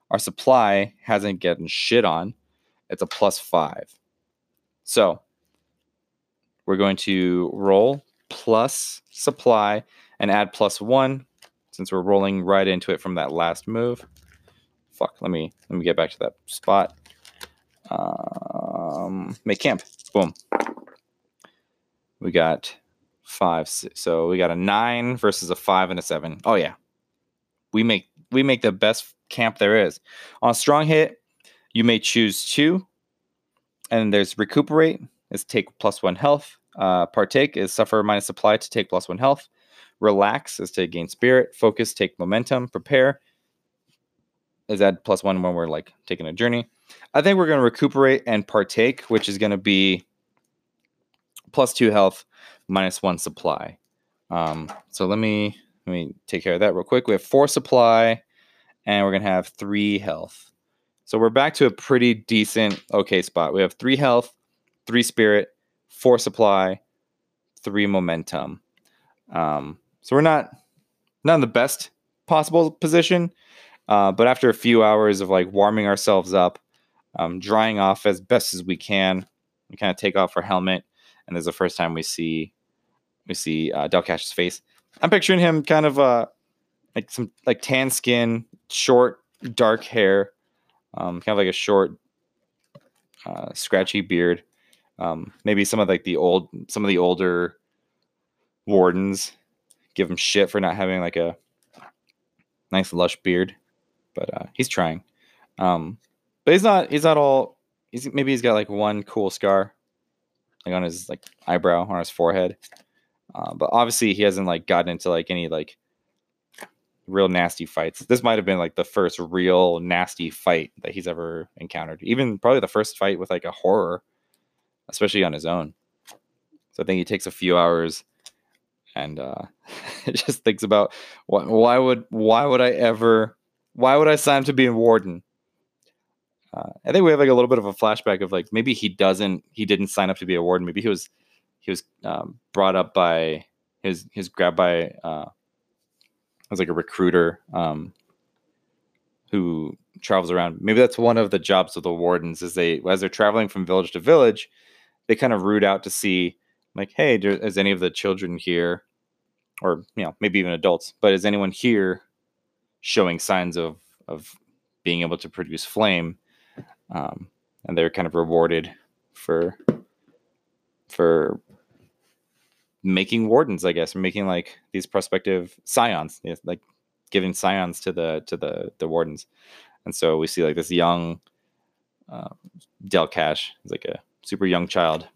our supply hasn't gotten shit on. It's a plus five. So we're going to roll plus supply and add plus one since we're rolling right into it from that last move. Fuck, let me let me get back to that spot. Um, make camp. Boom. We got five. So we got a nine versus a five and a seven. Oh yeah, we make we make the best camp there is. On strong hit, you may choose two, and there's recuperate is take plus one health. Uh, partake is suffer minus supply to take plus one health. Relax is to gain spirit. Focus, take momentum. Prepare is add plus one when we're like taking a journey. I think we're going to recuperate and partake, which is going to be plus two health, minus one supply. Um, so let me let me take care of that real quick. We have four supply, and we're gonna have three health. So we're back to a pretty decent, okay spot. We have three health, three spirit, four supply, three momentum. Um, so we're not not in the best possible position, uh, but after a few hours of like warming ourselves up, um, drying off as best as we can, we kind of take off our helmet, and this is the first time we see we see uh, Delcash's face. I'm picturing him kind of uh, like some like tan skin, short, dark hair, um, kind of like a short, uh, scratchy beard. Um, maybe some of like the old, some of the older wardens give him shit for not having like a nice lush beard, but uh, he's trying. Um, but he's not. He's not all. He's maybe he's got like one cool scar, like on his like eyebrow on his forehead. Uh, but obviously he hasn't like gotten into like any like real nasty fights. This might have been like the first real nasty fight that he's ever encountered. Even probably the first fight with like a horror, especially on his own. So I think he takes a few hours and uh, just thinks about why, why would why would I ever why would I sign up to be a warden? Uh, I think we have like a little bit of a flashback of like maybe he doesn't he didn't sign up to be a warden. Maybe he was he was um, brought up by his his grabbed by uh, was like a recruiter um, who travels around. Maybe that's one of the jobs of the wardens is they as they're traveling from village to village, they kind of root out to see like, hey, is any of the children here, or you know maybe even adults, but is anyone here showing signs of of being able to produce flame? Um, and they're kind of rewarded for for making wardens, I guess, making like these prospective scions, like giving scions to the to the the wardens. And so we see like this young uh, Delcash is like a super young child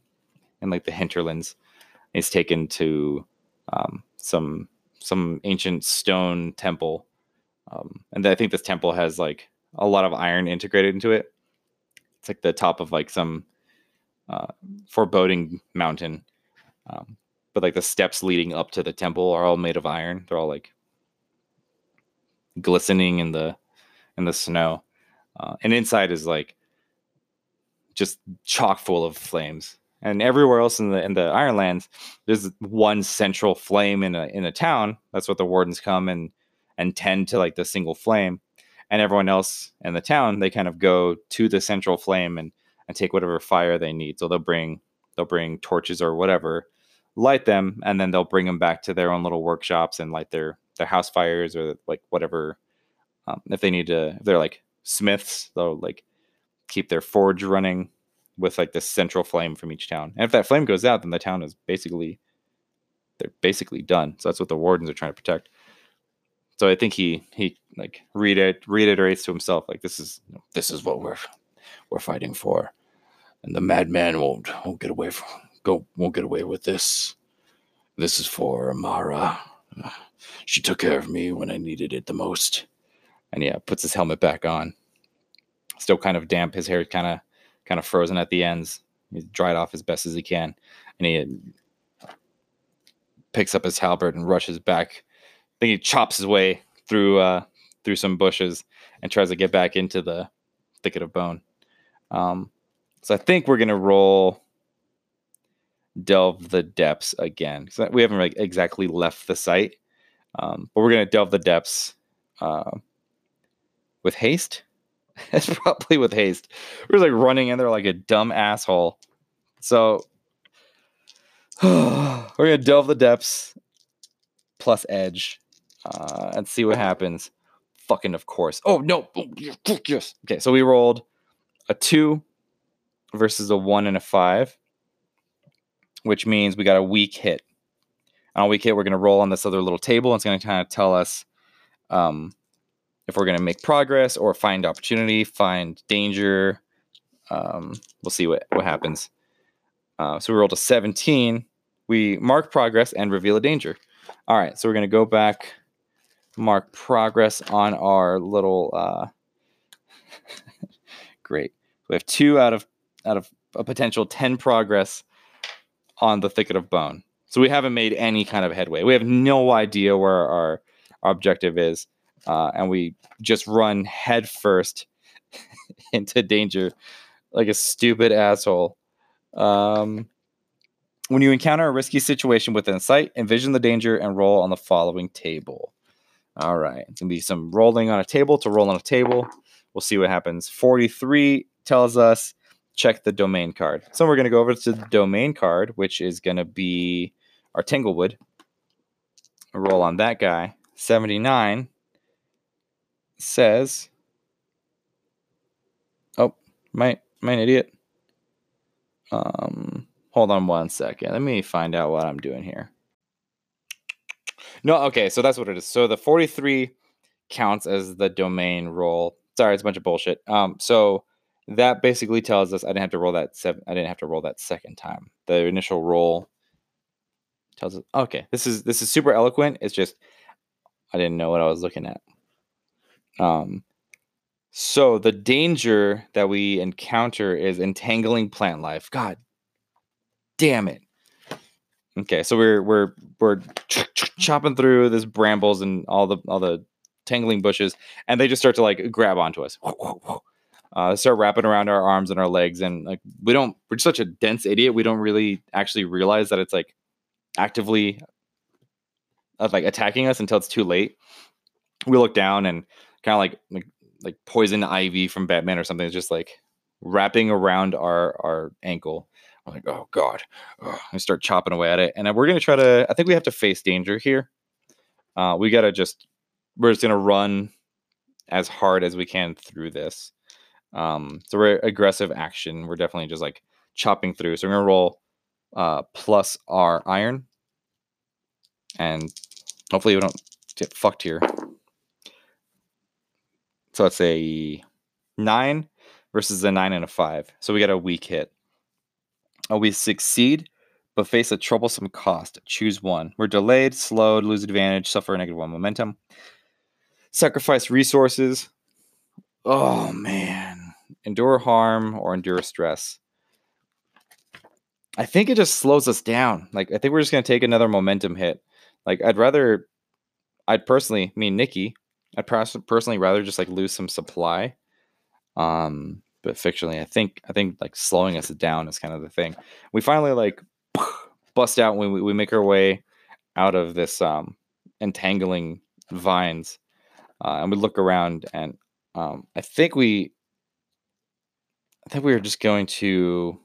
in like the hinterlands. He's taken to um, some some ancient stone temple, um, and I think this temple has like a lot of iron integrated into it. It's like the top of like some uh, foreboding mountain. Um, but like the steps leading up to the temple are all made of iron. They're all like glistening in the in the snow, uh, and inside is like just chock full of flames. And everywhere else in the in the Ironlands, there's one central flame in a in a town. That's what the wardens come and and tend to like the single flame. And everyone else in the town, they kind of go to the central flame and and take whatever fire they need. So they'll bring they'll bring torches or whatever, light them, and then they'll bring them back to their own little workshops and light their their house fires or like whatever. Um, if they need to, if they're like smiths, they'll like keep their forge running with like the central flame from each town. And if that flame goes out, then the town is basically they're basically done. So that's what the wardens are trying to protect. So I think he he like read it reiterates to himself like this is this is what we're we're fighting for, and the madman won't won't get away from go won't get away with this. This is for Amara. She took care of me when I needed it the most. And yeah, puts his helmet back on. Still kind of damp. His hair kind of kind of frozen at the ends. He's dried off as best as he can, and he picks up his halberd and rushes back. I think he chops his way through uh, through some bushes and tries to get back into the thicket of bone. Um, So I think we're gonna roll delve the depths again. So we haven't exactly left the site, um, but we're gonna delve the depths uh, with haste. it's probably with haste. We're like running in there like a dumb asshole. So we're gonna delve the depths plus edge uh, and see what happens. Fucking of course. Oh no! Oh, yes. Okay, so we rolled a two versus a one and a five, which means we got a weak hit. On a weak hit, we're gonna roll on this other little table. And it's gonna kind of tell us um, if we're gonna make progress or find opportunity, find danger. Um, we'll see what what happens. Uh, so we rolled a 17. We mark progress and reveal a danger. All right, so we're gonna go back mark progress on our little uh great we have two out of out of a potential 10 progress on the thicket of bone so we haven't made any kind of headway we have no idea where our, our objective is uh, and we just run head first into danger like a stupid asshole um, when you encounter a risky situation within sight envision the danger and roll on the following table all right. It's to be some rolling on a table to roll on a table. We'll see what happens. 43 tells us check the domain card. So we're to go over to the domain card, which is to be our Tanglewood. roll on that guy. 79 says, oh, my, my idiot. Um, hold on one second. Let me find out what I'm doing here. No, okay, so that's what it is. So the 43 counts as the domain roll. Sorry, it's a bunch of bullshit. Um, so that basically tells us I didn't have to roll that seven. I didn't have to roll that second time. The initial roll tells us. Okay, this is this is super eloquent. It's just I didn't know what I was looking at. Um, so the danger that we encounter is entangling plant life. God damn it. Okay, so we're we're we're chopping through this brambles and all the all the tangling bushes, and they just start to like grab onto us. Uh, start wrapping around our arms and our legs, and like we don't. We're such a dense idiot. We don't really actually realize that it's like actively uh, like attacking us until it's too late. We look down and kind of like like like poison ivy from Batman or something is just like wrapping around our our ankle I'm like, oh god, oh, I start chopping away at it, and we're gonna try to. I think we have to face danger here. Uh, we gotta just. We're just gonna run as hard as we can through this. Um, so we're aggressive action. We're definitely just like chopping through. So we're gonna roll uh, plus our iron, and hopefully we don't get fucked here. So it's a nine versus a nine and a five. So we got a weak hit. Oh, we succeed, but face a troublesome cost. Choose one. We're delayed, slowed, lose advantage, suffer a negative one momentum. Sacrifice resources. Oh man. Endure harm or endure stress. I think it just slows us down. Like I think we're just gonna take another momentum hit. Like I'd rather I'd personally, me and Nikki, I'd personally rather just like lose some supply. Um but fictionally, I think I think like slowing us down is kind of the thing. We finally like bust out when we, we make our way out of this um, entangling vines, uh, and we look around, and um, I think we, I think we are just going to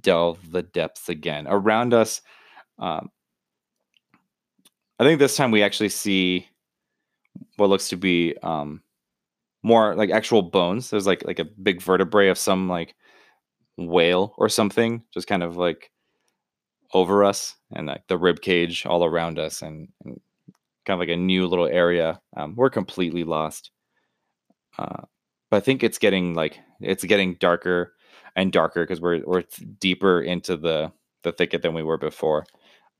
delve the depths again around us. Um, I think this time we actually see what looks to be um, more like actual bones. There's like like a big vertebrae of some like whale or something, just kind of like over us, and like the rib cage all around us, and, and kind of like a new little area. Um, we're completely lost. Uh, but I think it's getting like it's getting darker and darker because we're we're deeper into the the thicket than we were before.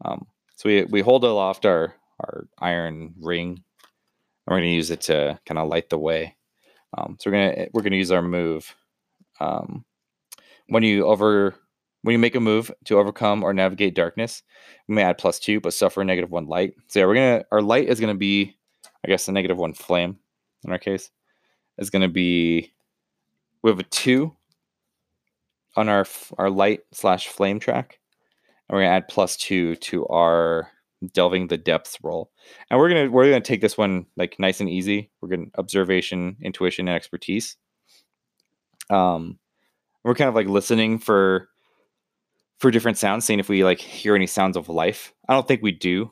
Um, so we we hold aloft our our iron ring, and we're going to use it to kind of light the way. Um, so we're gonna we're gonna use our move. Um, when you over when you make a move to overcome or navigate darkness, we may add plus two, but suffer negative one light. So yeah, we're gonna our light is gonna be, I guess, a negative one flame. In our case, is gonna be we have a two. on our our light slash flame track, and we're gonna add plus two to our delving the depth roll. And we're gonna we're gonna take this one like nice and easy. We're gonna observation, intuition, and expertise. Um, we're kind of like listening for for different sounds, seeing if we like hear any sounds of life. I don't think we do.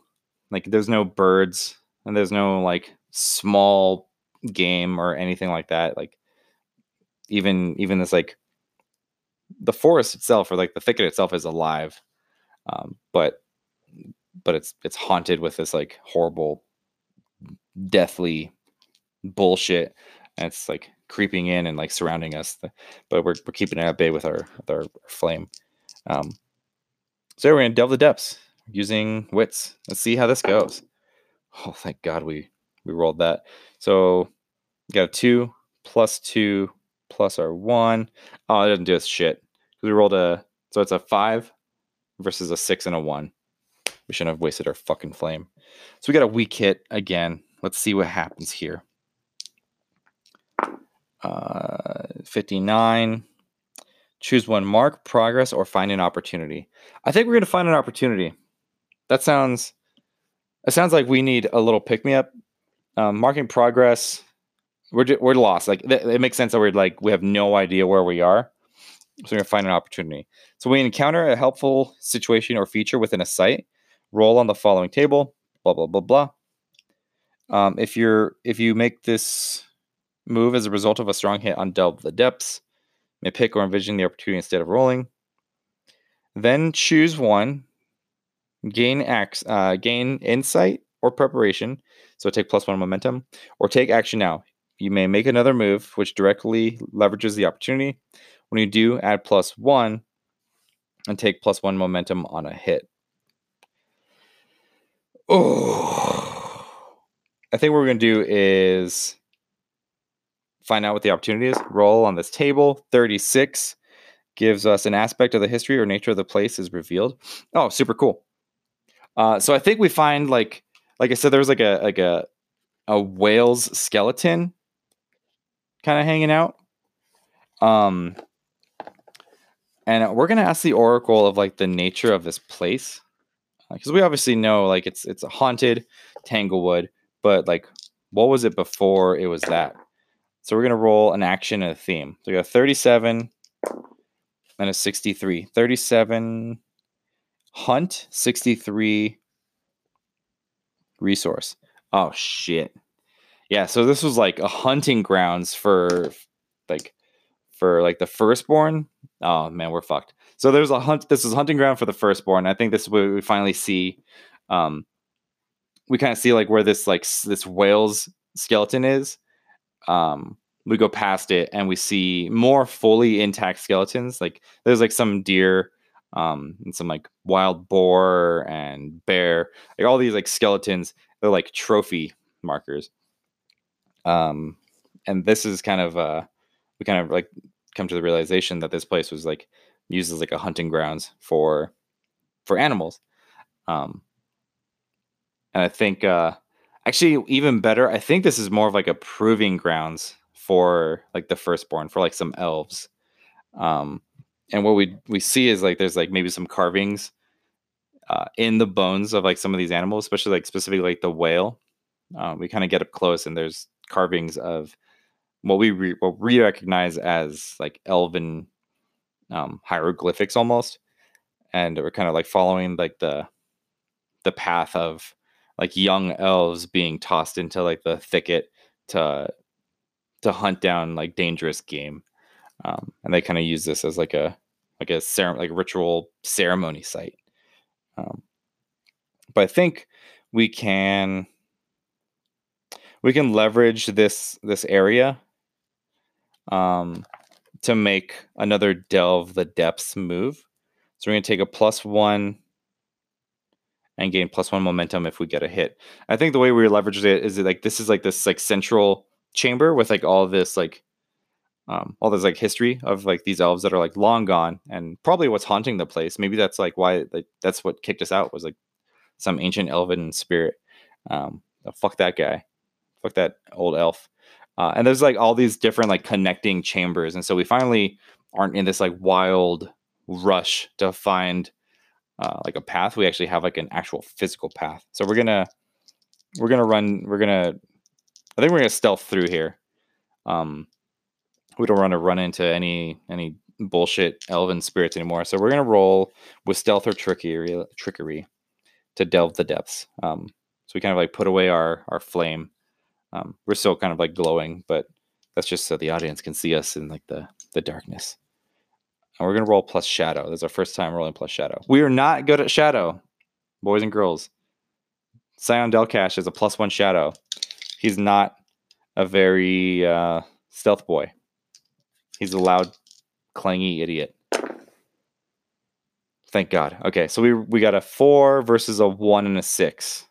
Like there's no birds and there's no like small game or anything like that. Like even even this like the forest itself or like the thicket itself is alive. Um, but but it's it's haunted with this like horrible deathly bullshit and it's like creeping in and like surrounding us but we're, we're keeping it at bay with our with our flame. Um so we're gonna delve the depths using wits. Let's see how this goes. Oh thank god we we rolled that. So got a two plus two plus our one. Oh, it doesn't do us shit. Because we rolled a so it's a five versus a six and a one we shouldn't have wasted our fucking flame. So we got a weak hit again. Let's see what happens here. Uh, 59. Choose one mark, progress, or find an opportunity. I think we're going to find an opportunity. That sounds. It sounds like we need a little pick me up. Um, marking progress. We're we're lost. Like it makes sense that we're like we have no idea where we are. So we're gonna find an opportunity. So we encounter a helpful situation or feature within a site roll on the following table, blah blah blah blah. Um, if you're if you make this move as a result of a strong hit on Delve the Depths, may pick or envision the opportunity instead of rolling. Then choose one, gain ax, uh, gain insight or preparation, so take plus one momentum, or take action now. You may make another move which directly leverages the opportunity. When you do, add plus one and take plus one momentum on a hit. Oh, I think what we're going to do is find out what the opportunity is. Roll on this table. 36 gives us an aspect of the history or nature of the place is revealed. Oh, super cool. Uh, so I think we find like, like I said, there was like a like a a whale's skeleton kind of hanging out. Um, and we're gonna ask the oracle of like the nature of this place because we obviously know like it's it's a haunted Tanglewood, but like what was it before it was that? So we're gonna roll an action and a theme. So we got 37 and a 63. 37 hunt, 63 resource. Oh shit. Yeah, so this was like a hunting grounds for like for like the firstborn. Oh man, we're fucked. So there's a hunt. This is hunting ground for the firstborn. I think this is where we finally see. Um, we kind of see like where this like this whale's skeleton is. Um, we go past it and we see more fully intact skeletons. Like there's like some deer, um, and some like wild boar and bear. Like all these like skeletons. They're like trophy markers. Um, and this is kind of uh, we kind of like come to the realization that this place was like used as like a hunting grounds for for animals. Um, and I think uh, actually even better, I think this is more of like a proving grounds for like the firstborn for like some elves. Um, and what we we see is like there's like maybe some carvings uh, in the bones of like some of these animals, especially like specifically like the whale. Uh, we kind of get up close and there's carvings of what we re- what we recognize as like elven um, hieroglyphics almost, and we're kind of like following like the the path of like young elves being tossed into like the thicket to to hunt down like dangerous game, um, and they kind of use this as like a like a cer- like ritual ceremony site. Um, but I think we can we can leverage this this area um, to make another delve the depths move. So we're going to take a plus one and gain plus one momentum if we get a hit. I think the way we leverage it is like this is like this like central chamber with like all this like um, all this like history of like these elves that are like long gone and probably what's haunting the place. Maybe that's like why like that's what kicked us out was like some ancient elven spirit. Um, oh, fuck that guy, fuck that old elf. Uh, and there's like all these different like connecting chambers, and so we finally aren't in this like wild rush to find uh, like a path. We actually have like an actual physical path. So we're gonna we're gonna run. We're gonna I think we're gonna stealth through here. Um, we don't want to run into any any bullshit elven spirits anymore. So we're gonna roll with stealth or trickery trickery to delve the depths. Um, so we kind of like put away our our flame. Um, we're still kind of like glowing, but that's just so the audience can see us in like the the darkness. And we're gonna roll plus shadow. This is our first time rolling plus shadow. We are not good at shadow, boys and girls. Scion Delcash is a plus one shadow. He's not a very uh, stealth boy. He's a loud, clangy idiot. Thank God. Okay, so we we got a four versus a one and a six.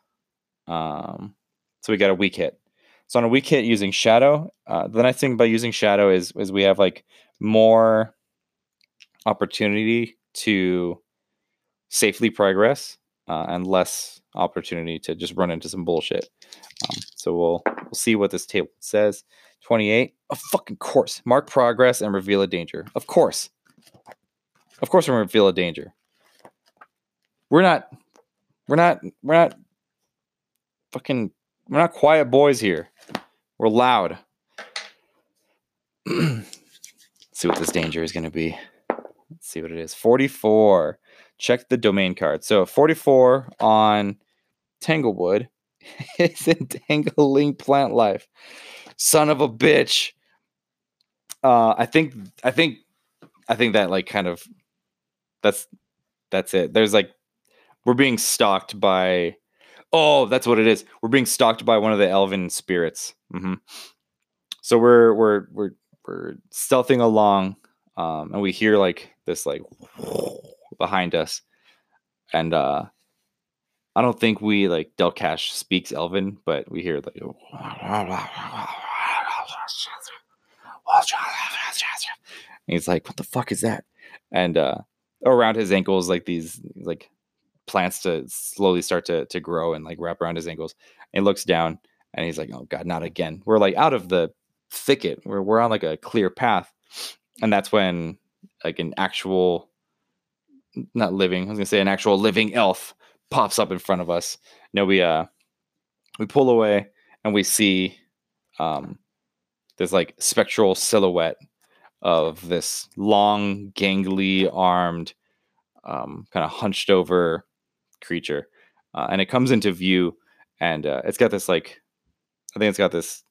Um, so we got a weak hit. So on a weak hit using shadow, uh, the nice thing about using shadow is is we have like more opportunity to safely progress uh, and less opportunity to just run into some bullshit. Um, so we'll we'll see what this table says. 28. Of fucking course. Mark progress and reveal a danger. Of course. Of course we're gonna reveal a danger. We're not we're not we're not fucking we're not quiet boys here. We're loud. see what this danger is gonna be. Let's see what it is. 44. Check the domain card. So 44 on Tanglewood is entangling plant life. Son of a bitch. Uh, I think I think I think that like kind of that's that's it. There's like we're being stalked by oh that's what it is. We're being stalked by one of the elven spirits. Mm-hmm. So we're we're we're we're stealthing along, um, and we hear like this like behind us, and uh, I don't think we like Delcash speaks Elven, but we hear like And he's like, "What the fuck is that?" And uh, around his ankles, like these like plants to slowly start to to grow and like wrap around his ankles. And he looks down and he's like, "Oh God, not again!" We're like out of the thicket. We're we're on like a clear path, and that's when like an actual not living. I was gonna say an actual living elf pops up in front of us. No, we uh we pull away and we see um this like spectral silhouette of this long, gangly armed, um, kind of hunched over creature. Uh, and it comes into view and uh, it's got this like I think it's got this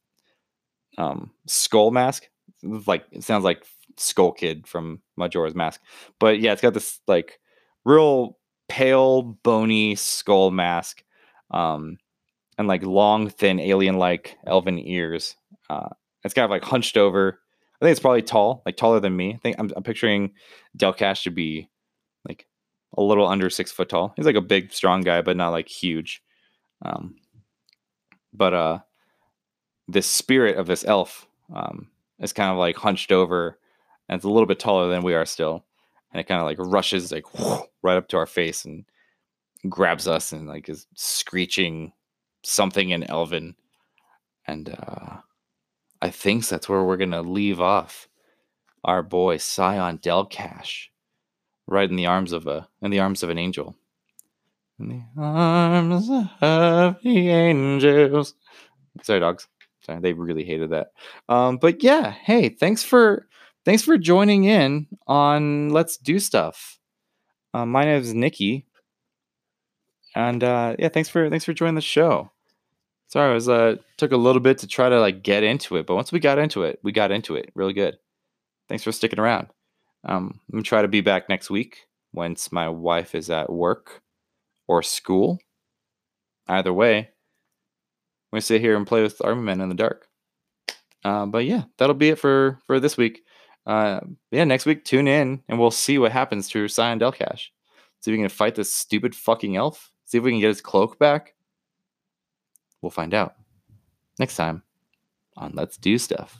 um, skull mask. Like it sounds like Skull Kid from Majora's Mask. But yeah, it's got this like real pale, bony skull mask, um, and like long, thin, alien-like elven ears. Uh, it's kind of like hunched over. I think it's probably tall, like taller than me. I think I'm, I'm picturing Delcash to be like a little under six foot tall. He's like a big, strong guy, but not like huge. Um, but uh, this spirit of this elf um, is kind of like hunched over, and it's a little bit taller than we are still and it kind of like rushes like whoosh, right up to our face and grabs us and like is screeching something in Elven. And uh I think that's where we're gonna leave off our boy Scion Delcash, right in the arms of a in the arms of an angel. In the arms of the angels. Sorry, dogs. Sorry, they really hated that. Um, but yeah, hey, thanks for thanks for joining in on Let's Do Stuff. Uh, my name is Nikki, and uh, yeah, thanks for thanks for joining the show. Sorry, it was uh took a little bit to try to like get into it, but once we got into it, we got into it really good. Thanks for sticking around. Um, I'm gonna try to be back next week once my wife is at work or school. Either way, I'm gonna sit here and play with Army Men in the dark. Uh, but yeah, that'll be it for for this week uh, yeah, next week tune in and we'll see what happens to Scion Delcash. See if we can fight this stupid fucking elf. See if we can get his cloak back. We'll find out next time on Let's Do Stuff.